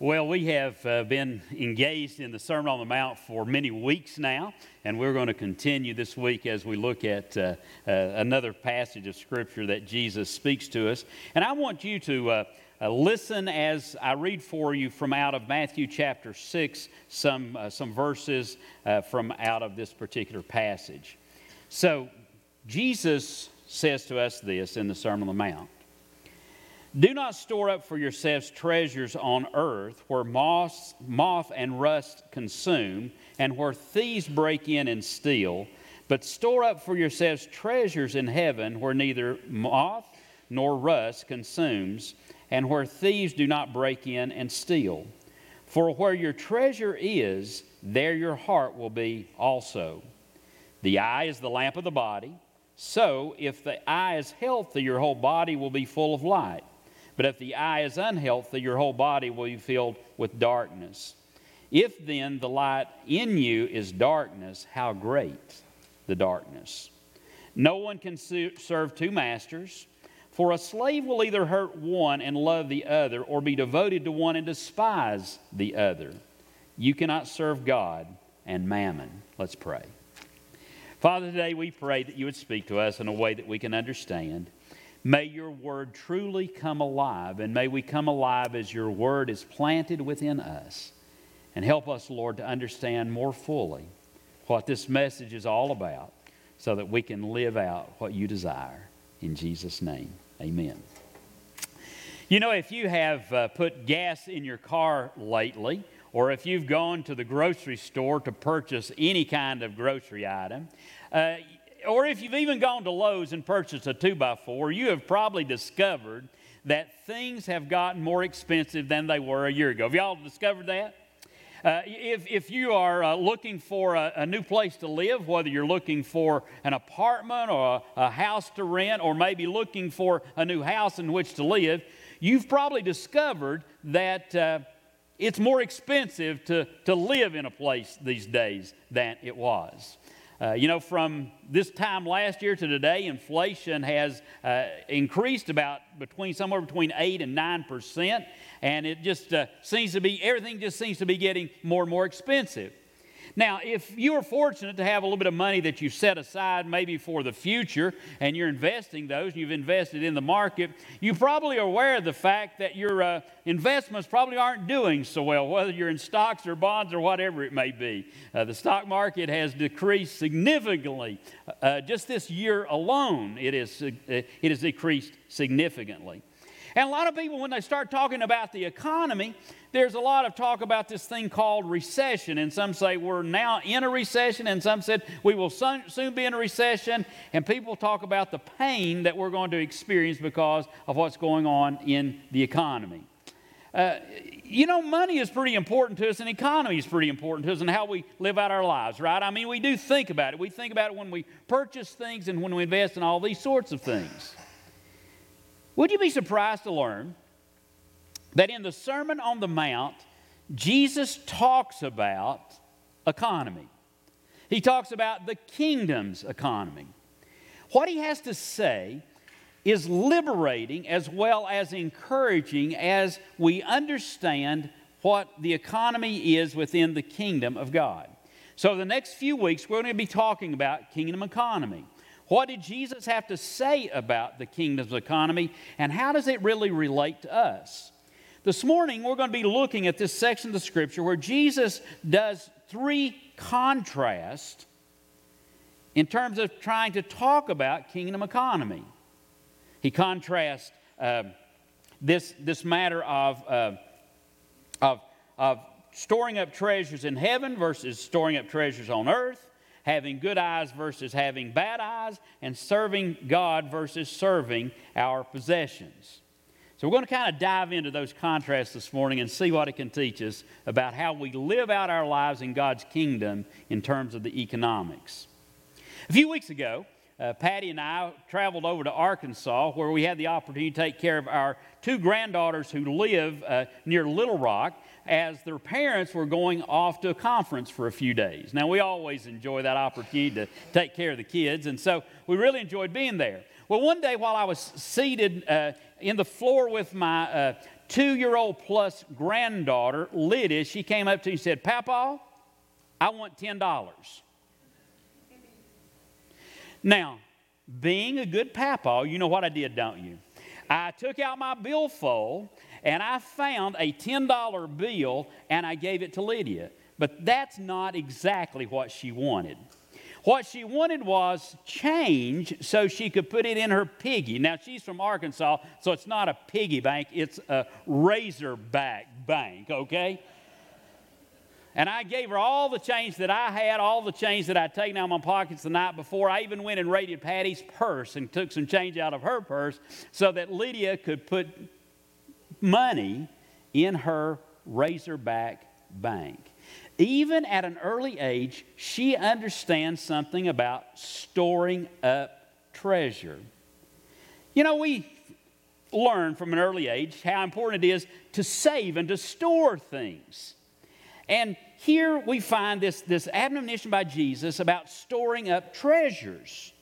Well, we have uh, been engaged in the Sermon on the Mount for many weeks now, and we're going to continue this week as we look at uh, uh, another passage of Scripture that Jesus speaks to us. And I want you to uh, uh, listen as I read for you from out of Matthew chapter 6, some, uh, some verses from out of this particular passage. So, Jesus says to us this in the Sermon on the Mount. Do not store up for yourselves treasures on earth where moth, moth and rust consume and where thieves break in and steal, but store up for yourselves treasures in heaven where neither moth nor rust consumes and where thieves do not break in and steal. For where your treasure is, there your heart will be also. The eye is the lamp of the body. So, if the eye is healthy, your whole body will be full of light. But if the eye is unhealthy, your whole body will be filled with darkness. If then the light in you is darkness, how great the darkness. No one can serve two masters, for a slave will either hurt one and love the other, or be devoted to one and despise the other. You cannot serve God and mammon. Let's pray. Father, today we pray that you would speak to us in a way that we can understand. May your word truly come alive, and may we come alive as your word is planted within us. And help us, Lord, to understand more fully what this message is all about so that we can live out what you desire. In Jesus' name, amen. You know, if you have uh, put gas in your car lately, or if you've gone to the grocery store to purchase any kind of grocery item, uh, or if you've even gone to Lowe's and purchased a two by four, you have probably discovered that things have gotten more expensive than they were a year ago. Have y'all discovered that? Uh, if, if you are uh, looking for a, a, new place to live, whether you're looking for an apartment or a, a, house to rent, or maybe looking for a new house in which to live, you've probably discovered that uh, it's more expensive to, to live in a place these days than it was. Uh, you know, from this time last year to today, inflation has uh, increased about between somewhere between 8 and 9 percent, and it just uh, seems to be, everything just seems to be getting more and more expensive. Now, if you are fortunate to have a little bit of money that you set aside maybe for the future and you're investing those, you've invested in the market, you probably are aware of the fact that your uh, investments probably aren't doing so well, whether you're in stocks or bonds or whatever it may be. Uh, the stock market has decreased significantly. Uh, just this year alone, it, is, uh, it has decreased significantly. And a lot of people, when they start talking about the economy, there's a lot of talk about this thing called recession. And some say we're now in a recession, and some said we will soon, be in a recession. And people talk about the pain that we're going to experience because of what's going on in the economy. Uh, you know, money is pretty important to us, and economy is pretty important to us, and how we live out our lives, right? I mean, we do think about it. We think about it when we purchase things and when we invest in all these sorts of things. Would you be surprised to learn that in the Sermon on the Mount, Jesus talks about economy? He talks about the kingdom's economy. What he has to say is liberating as well as encouraging as we understand what the economy is within the kingdom of God. So, the next few weeks, we're going to be talking about kingdom economy. What did Jesus have to say about the kingdom's economy, and how does it really relate to us? This morning, we're going to be looking at this section of the scripture where Jesus does three contrasts in terms of trying to talk about kingdom economy. He contrasts uh, this, this matter of, uh, of, of storing up treasures in heaven versus storing up treasures on earth having good eyes versus having bad eyes, and serving God versus serving our possessions. So, we're going to kind of dive into those contrasts this morning and see what it can teach us about how we live out our lives in God's kingdom in terms of the economics. A few weeks ago, uh, Patty and I traveled over to Arkansas where we had the opportunity to take care of our two granddaughters who live uh, near Little Rock as their parents were going off to a conference for a few days. Now, we always enjoy that opportunity to take care of the kids, and so we really enjoyed being there. Well, one day while I was seated uh, in the floor with my uh, two year old plus granddaughter, Lydia, she came up to me and said, Papa, I want $10. Now, being a good papa, you know what I did, don't you? I took out my billfold and I found a $10 bill and I gave it to Lydia. But that's not exactly what she wanted. What she wanted was change so she could put it in her piggy. Now, she's from Arkansas, so it's not a piggy bank, it's a razorback bank, okay? And I gave her all the change that I had, all the change that I'd taken out of my pockets the night before. I even went and raided Patty's purse and took some change out of her purse so that Lydia could put money in her Razorback bank. Even at an early age, she understands something about storing up treasure. You know, we learn from an early age how important it is to save and to store things. And here we find this, this admonition by Jesus about storing up treasures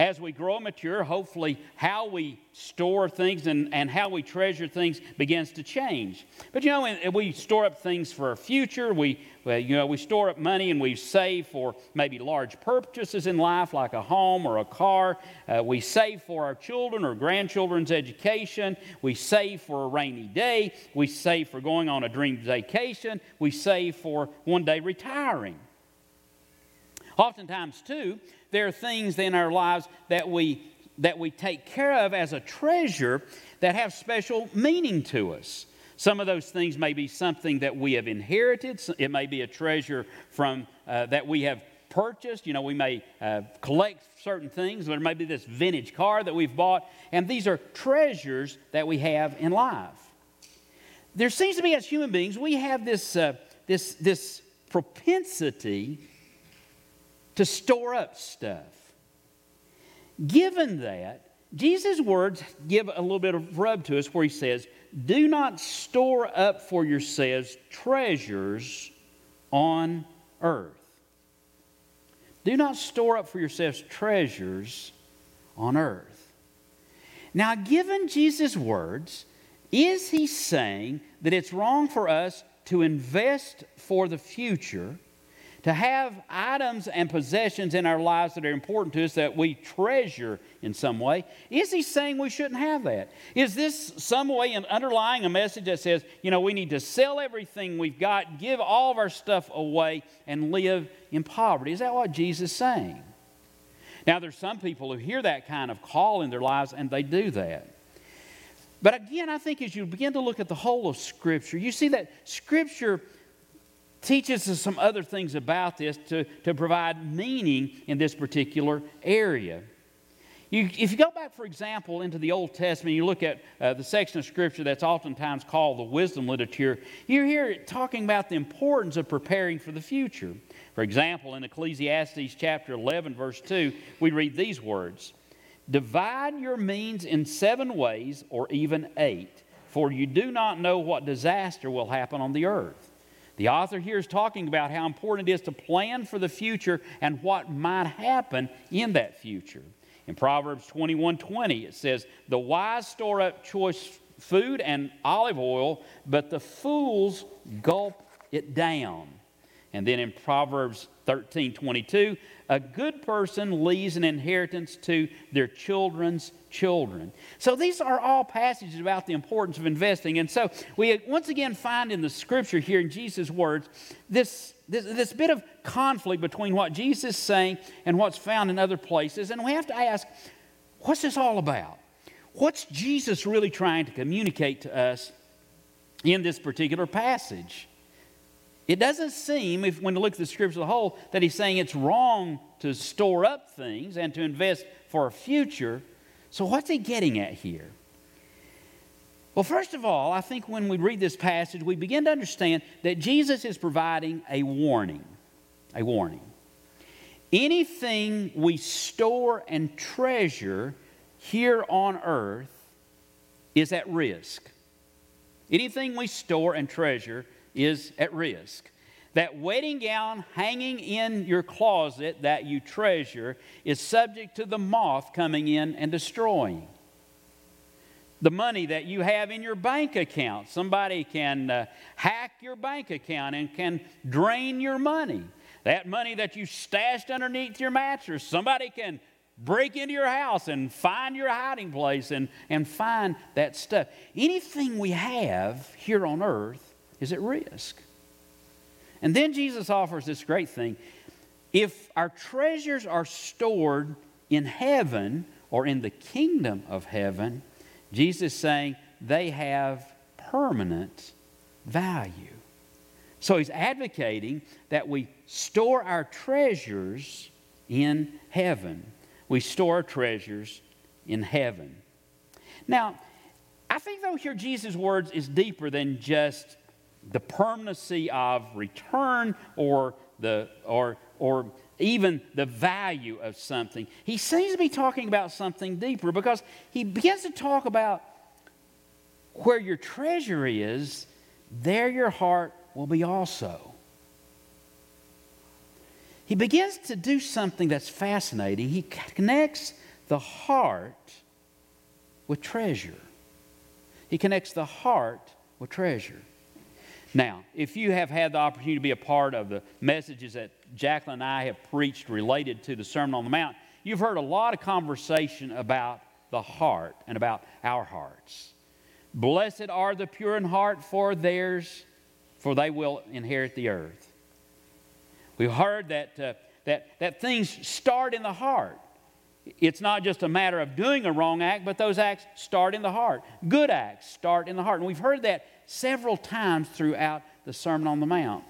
as we grow and mature, hopefully how we store things and, and how we treasure things begins to change. But you know, we store up things for our future. We, you know, we store up money and we save for maybe large purchases in life, like a home or a car. Uh, we save for our children or grandchildren's education. We save for a rainy day. We save for going on a dream vacation. We save for one day retiring. Oftentimes, too, there are things in our lives that we, that we take care of as a treasure that have special meaning to us. Some of those things may be something that we have inherited. It may be a treasure from uh, that we have purchased. You know, we may uh, collect certain things. There may be this vintage car that we've bought, and these are treasures that we have in life. There seems to be, as human beings, we have this uh, this this propensity to store up stuff. Given that, Jesus' words give a little bit of rub to us where he says, Do not store up for yourselves treasures on earth. Do not store up for yourselves treasures on earth. Now, given Jesus' words, is he saying that it's wrong for us to invest for the future? To have items and possessions in our lives that are important to us that we treasure in some way. Is he saying we shouldn't have that? Is this some way in underlying a message that says, you know, we need to sell everything we've got, give all of our stuff away, and live in poverty? Is that what Jesus is saying? Now, there's some people who hear that kind of call in their lives and they do that. But again, I think as you begin to look at the whole of Scripture, you see that Scripture teaches us some other things about this to, to provide meaning in this particular area. You, if you go back, for example, into the Old Testament, you look at uh, the section of Scripture that's oftentimes called the wisdom literature, you hear it talking about the importance of preparing for the future. For example, in Ecclesiastes chapter 11, verse 2, we read these words Divide your means in seven ways, or even eight, for you do not know what disaster will happen on the earth. The author here is talking about how important it is to plan for the future and what might happen in that future. In Proverbs 21 20, it says, The wise store up choice food and olive oil, but the fools gulp it down. And then in Proverbs 13 22, a good person leaves an inheritance to their children's children. So these are all passages about the importance of investing. And so we once again find in the scripture here in Jesus' words this, this, this bit of conflict between what Jesus is saying and what's found in other places. And we have to ask, what's this all about? What's Jesus really trying to communicate to us in this particular passage? It doesn't seem, if when you look at the scripture as a whole, that he's saying it's wrong to store up things and to invest for a future. So, what's he getting at here? Well, first of all, I think when we read this passage, we begin to understand that Jesus is providing a warning. A warning. Anything we store and treasure here on earth is at risk. Anything we store and treasure is at risk. That wedding gown hanging in your closet that you treasure is subject to the moth coming in and destroying. the money that you have in your bank account. Somebody can uh, hack your bank account and can drain your money. That money that you stashed underneath your mattress, somebody can break into your house and find your hiding place and, and find that stuff. Anything we have here on earth is at risk. And then Jesus offers this great thing. If our treasures are stored in heaven or in the kingdom of heaven, Jesus is saying they have permanent value. So he's advocating that we store our treasures in heaven. We store our treasures in heaven. Now, I think though here Jesus' words is deeper than just the permanency of return or the or or even the value of something. He seems to be talking about something deeper because he begins to talk about where your treasure is, there your heart will be also. He begins to do something that's fascinating. He connects the heart with treasure. He connects the heart with treasure. Now, if you have had the opportunity to be a part of the messages that Jacqueline and I have preached related to the Sermon on the Mount, you've heard a lot of conversation about the heart and about our hearts. Blessed are the pure in heart, for theirs, for they will inherit the earth. We've heard that, uh, that, that things start in the heart. It's not just a matter of doing a wrong act, but those acts start in the heart. Good acts start in the heart. And we've heard that several times throughout the Sermon on the Mount.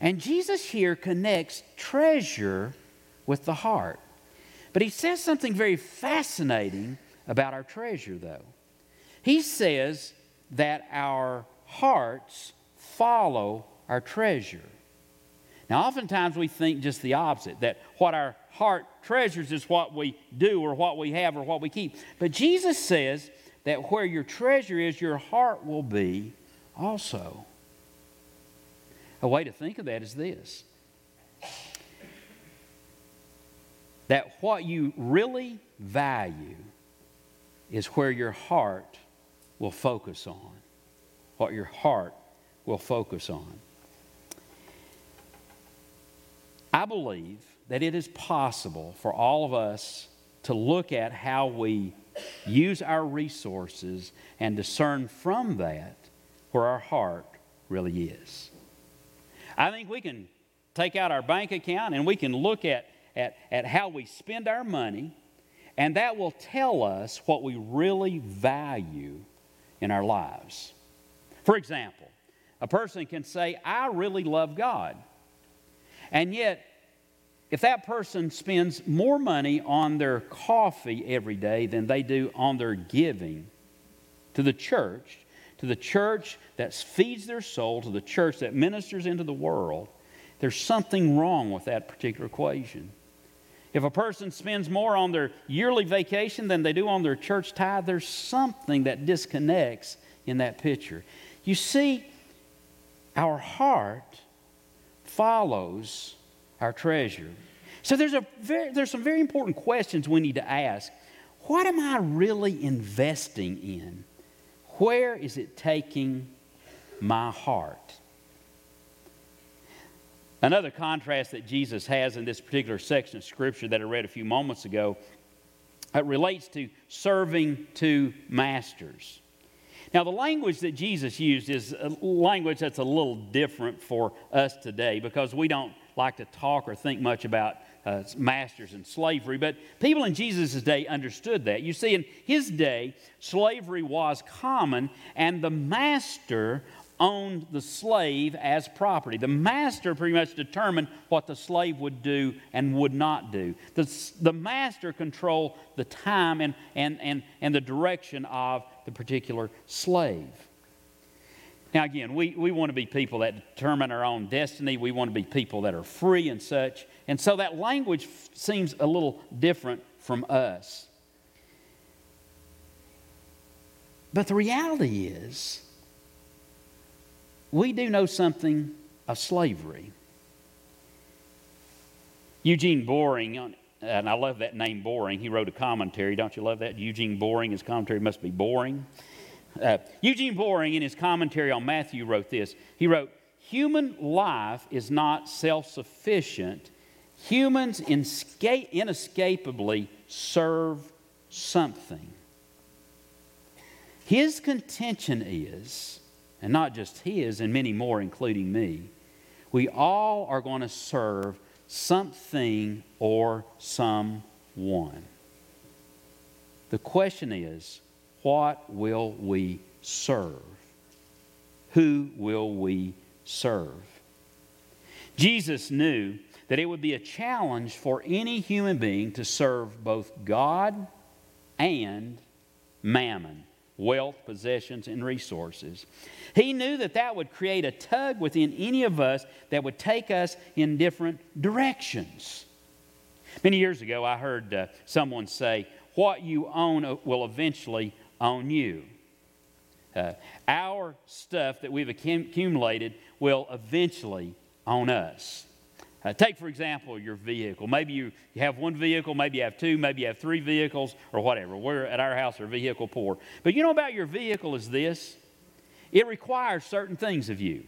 And Jesus here connects treasure with the heart. But he says something very fascinating about our treasure, though. He says that our hearts follow our treasure. Now, oftentimes we think just the opposite that what our heart treasures is what we do or what we have or what we keep. But Jesus says that where your treasure is, your heart will be also. A way to think of that is this that what you really value is where your heart will focus on. What your heart will focus on. I believe that it is possible for all of us to look at how we use our resources and discern from that where our heart really is. I think we can take out our bank account and we can look at, at, at how we spend our money, and that will tell us what we really value in our lives. For example, a person can say, I really love God. And yet, if that person spends more money on their coffee every day than they do on their giving to the church, to the church that feeds their soul, to the church that ministers into the world, there's something wrong with that particular equation. If a person spends more on their yearly vacation than they do on their church tithe, there's something that disconnects in that picture. You see, our heart follows our treasure. So there's, a very, there's some very important questions we need to ask. What am I really investing in? Where is it taking my heart? Another contrast that Jesus has in this particular section of Scripture that I read a few moments ago it relates to serving two masters. Now, the language that Jesus used is a language that's a little different for us today because we don't like to talk or think much about uh, masters and slavery, but people in Jesus' day understood that. You see, in his day, slavery was common, and the master owned the slave as property. The master pretty much determined what the slave would do and would not do. The, the master controlled the time and, and, and, and the direction of the particular slave. Now, again, we, we want to be people that determine our own destiny. We want to be people that are free and such. And so that language seems a little different from us. But the reality is, we do know something of slavery. Eugene Boring, and I love that name, Boring. He wrote a commentary. Don't you love that? Eugene Boring, his commentary must be boring. Uh, Eugene Boring, in his commentary on Matthew, wrote this. He wrote, Human life is not self sufficient. Humans inescapably serve something. His contention is, and not just his, and many more, including me, we all are going to serve something or someone. The question is, what will we serve? Who will we serve? Jesus knew that it would be a challenge for any human being to serve both God and mammon, wealth, possessions, and resources. He knew that that would create a tug within any of us that would take us in different directions. Many years ago, I heard uh, someone say, What you own uh, will eventually own you. Uh, our stuff that we've accumulated will eventually own us. Uh, take, for example, your vehicle. Maybe you, you have one vehicle, maybe you have two, maybe you have three vehicles, or whatever. We're at our house are vehicle poor. But you know about your vehicle is this it requires certain things of you.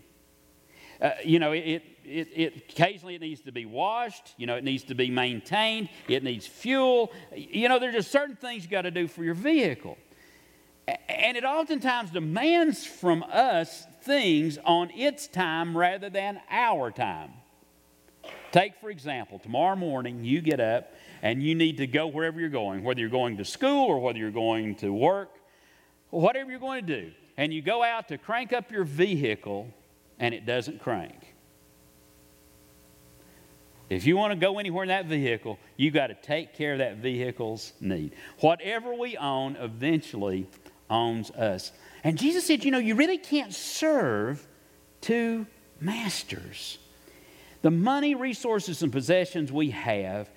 Uh, you know, it, it, it, occasionally it needs to be washed. You know, it needs to be maintained. It needs fuel. You know, there's just certain things you got to do for your vehicle. And it oftentimes demands from us things on its time rather than our time. Take, for example, tomorrow morning you get up and you need to go wherever you're going, whether you're going to school or whether you're going to work, whatever you're going to do. And you go out to crank up your vehicle and it doesn't crank. If you want to go anywhere in that vehicle, you've got to take care of that vehicle's need. Whatever we own eventually owns us. And Jesus said, you know, you really can't serve two masters. The money, resources, and possessions we have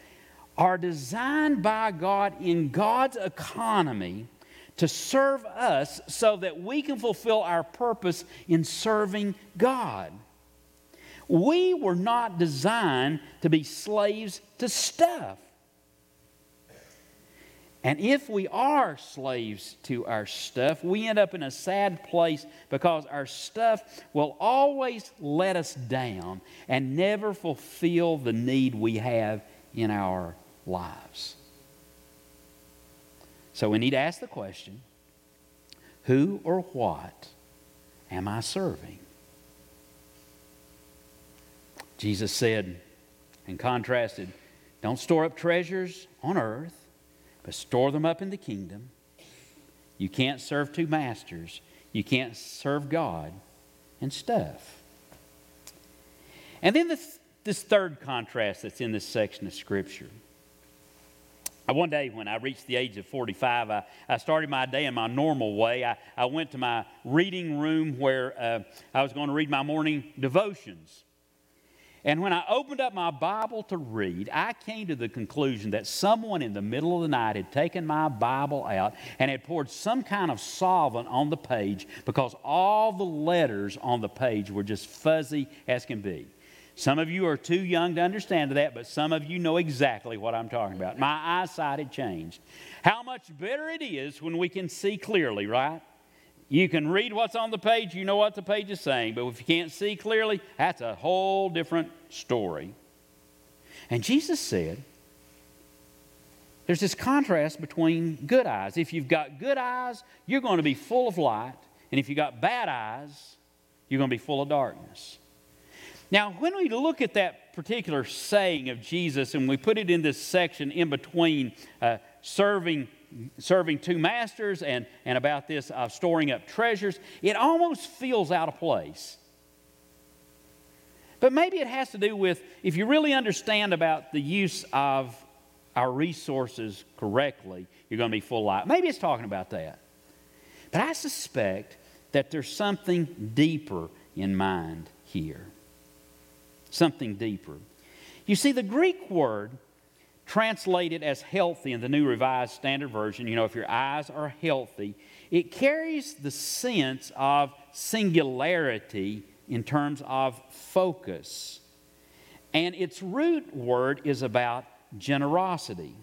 are designed by God in God's economy to serve us so that we can fulfill our purpose in serving God. We were not designed to be slaves to stuff. And if we are slaves to our stuff, we end up in a sad place because our stuff will always let us down and never fulfill the need we have in our lives. So we need to ask the question who or what am I serving? Jesus said and contrasted, don't store up treasures on earth but store them up in the kingdom. You can't serve two masters. You can't serve God and stuff. And then this, this third contrast that's in this section of Scripture. One day when I reached the age of 45, I, I started my day in my normal way. I, I went to my reading room where uh, I was going to read my morning devotions. And when I opened up my Bible to read, I came to the conclusion that someone in the middle of the night had taken my Bible out and had poured some kind of solvent on the page because all the letters on the page were just fuzzy as can be. Some of you are too young to understand that, but some of you know exactly what I'm talking about. My eyesight had changed. How much better it is when we can see clearly, right? You can read what's on the page, you know what the page is saying, but if you can't see clearly, that's a whole different story. And Jesus said, there's this contrast between good eyes. If you've got good eyes, you're going to be full of light. And if you've got bad eyes, you're going to be full of darkness. Now, when we look at that particular saying of Jesus and we put it in this section in between uh, serving serving two masters and, and about this uh, storing up treasures, it almost feels out of place. But maybe it has to do with if you really understand about the use of our resources correctly, you're going to be full light. Maybe it's talking about that. But I suspect that there's something deeper in mind here. Something deeper. You see, the Greek word translated as healthy in the New Revised Standard Version, you know, if your eyes are healthy, it carries the sense of singularity in terms of focus. And its root word is about generosity.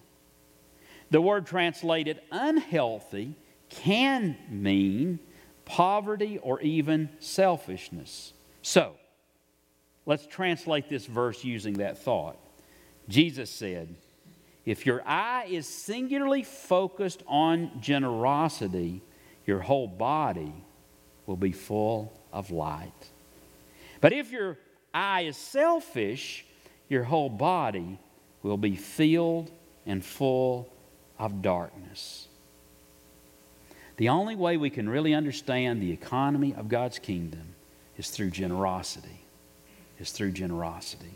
The word translated unhealthy can mean poverty or even selfishness. So, let's translate this verse using that thought. Jesus said, If your eye is singularly focused on generosity, your whole body will be full of light. But if your eye is selfish, your whole body will be filled and full of darkness. The only way we can really understand the economy of God's kingdom is through generosity. Is through generosity.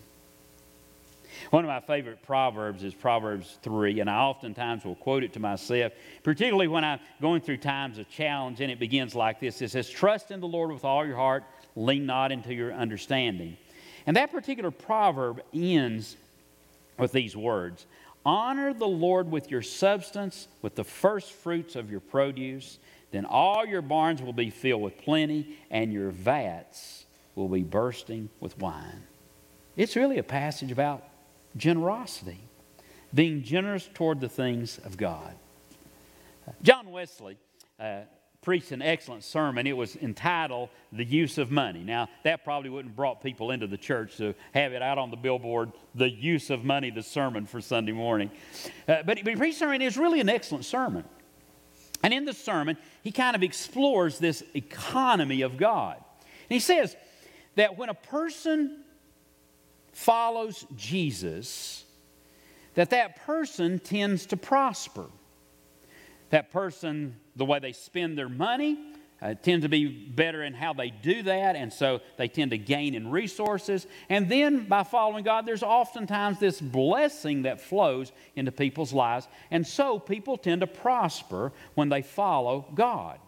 One of my favorite proverbs is Proverbs 3, and I oftentimes will quote it to myself, particularly when I'm going through times of challenge, and it begins like this It says, Trust in the Lord with all your heart, lean not into your understanding. And that particular proverb ends with these words Honor the Lord with your substance, with the first fruits of your produce. Then all your barns will be filled with plenty, and your vats will be bursting with wine. It's really a passage about generosity, being generous toward the things of God. John Wesley uh, preached an excellent sermon. It was entitled The Use of Money. Now, that probably wouldn't have brought people into the church to have it out on the billboard, The Use of Money, the sermon for Sunday morning. Uh, but, he preached sermon, was really an excellent sermon. And in the sermon, he kind of explores this economy of God. And he says that when a person follows Jesus, that that person tends to prosper. That person, the way they spend their money, uh, tend to be better in how they do that, and so they tend to gain in resources. And then by following God, there's oftentimes this blessing that flows into people's lives, and so people tend to prosper when they follow God.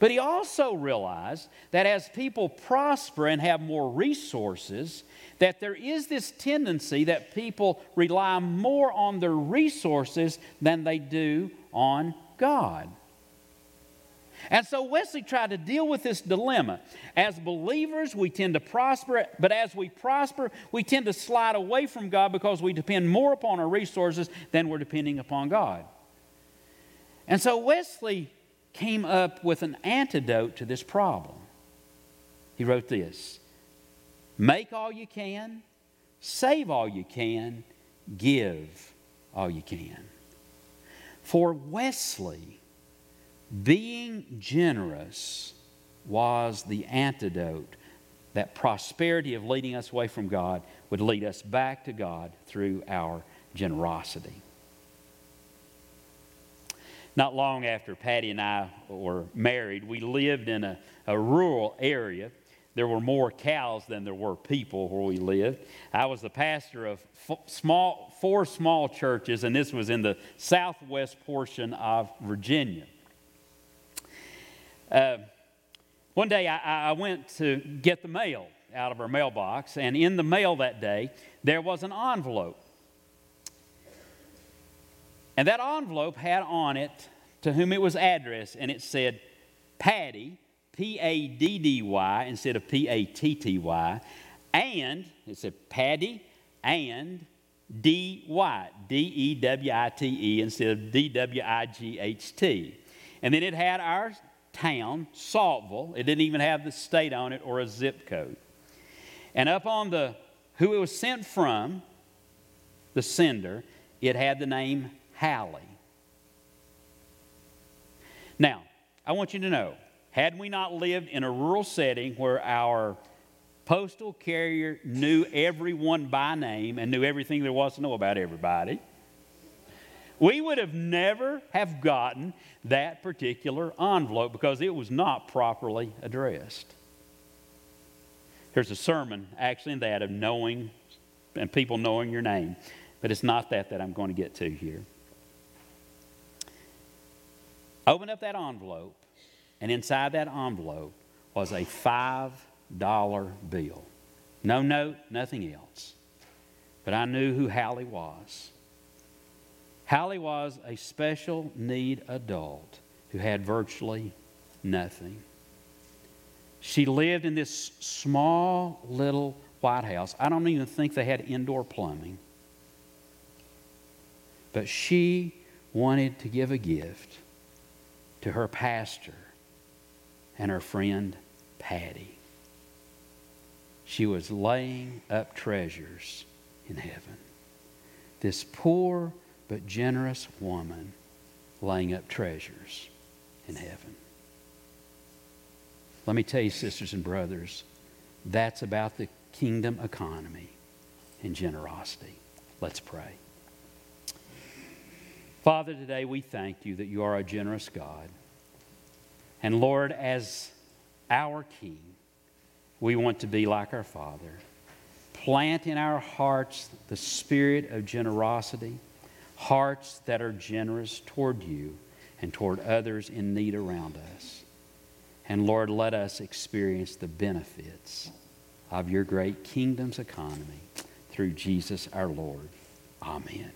But he also realized that as people prosper and have more resources, that there is this tendency that people rely more on their resources than they do on God. And so Wesley tried to deal with this dilemma. As believers, we tend to prosper, but as we prosper, we tend to slide away from God because we depend more upon our resources than we're depending upon God. And so Wesley came up with an antidote to this problem. He wrote this Make all you can, save all you can, give all you can. For Wesley, being generous was the antidote that prosperity of leading us away from God would lead us back to God through our generosity. Not long after Patty and I were married, we lived in a, a rural area. There were more cows than there were people where we lived. I was the pastor of small, four small churches, and this was in the southwest portion of Virginia. Uh, one day I, I went to get the mail out of our mailbox, and in the mail that day, there was an envelope and that envelope had on it to whom it was addressed, and it said, Paddy, P A D D Y, instead of P A T T Y, and it said Patty and D Y, D E W I T E, instead of D W I G H T. And then it had our town, Saltville. It didn't even have the state on it or a zip code. And up on the who it was sent from, the sender, it had the name Hallie. Now, I want you to know had we not lived in a rural setting where our postal carrier knew everyone by name and knew everything there was to know about everybody, we would have never have gotten that particular envelope because it was not properly addressed. There's a sermon actually in that of knowing and people knowing your name, but it's not that that I'm going to get to here. Opened up that envelope, and inside that envelope was a $5 bill. No note, nothing else. But I knew who Hallie was. Hallie was a special need adult who had virtually nothing. She lived in this small little White House. I don't even think they had indoor plumbing. But she wanted to give a gift to her pastor and her friend Patty. She was laying up treasures in heaven. This poor but generous woman laying up treasures in heaven. Let me tell you, sisters and brothers, that's about the kingdom economy and generosity. Let's pray. Father, today we thank you that you are a generous God. And Lord, as our King, we want to be like our Father. Plant in our hearts the spirit of generosity, hearts that are generous toward you and toward others in need around us. And Lord, let us experience the benefits of your great kingdom's economy through Jesus our Lord. Amen.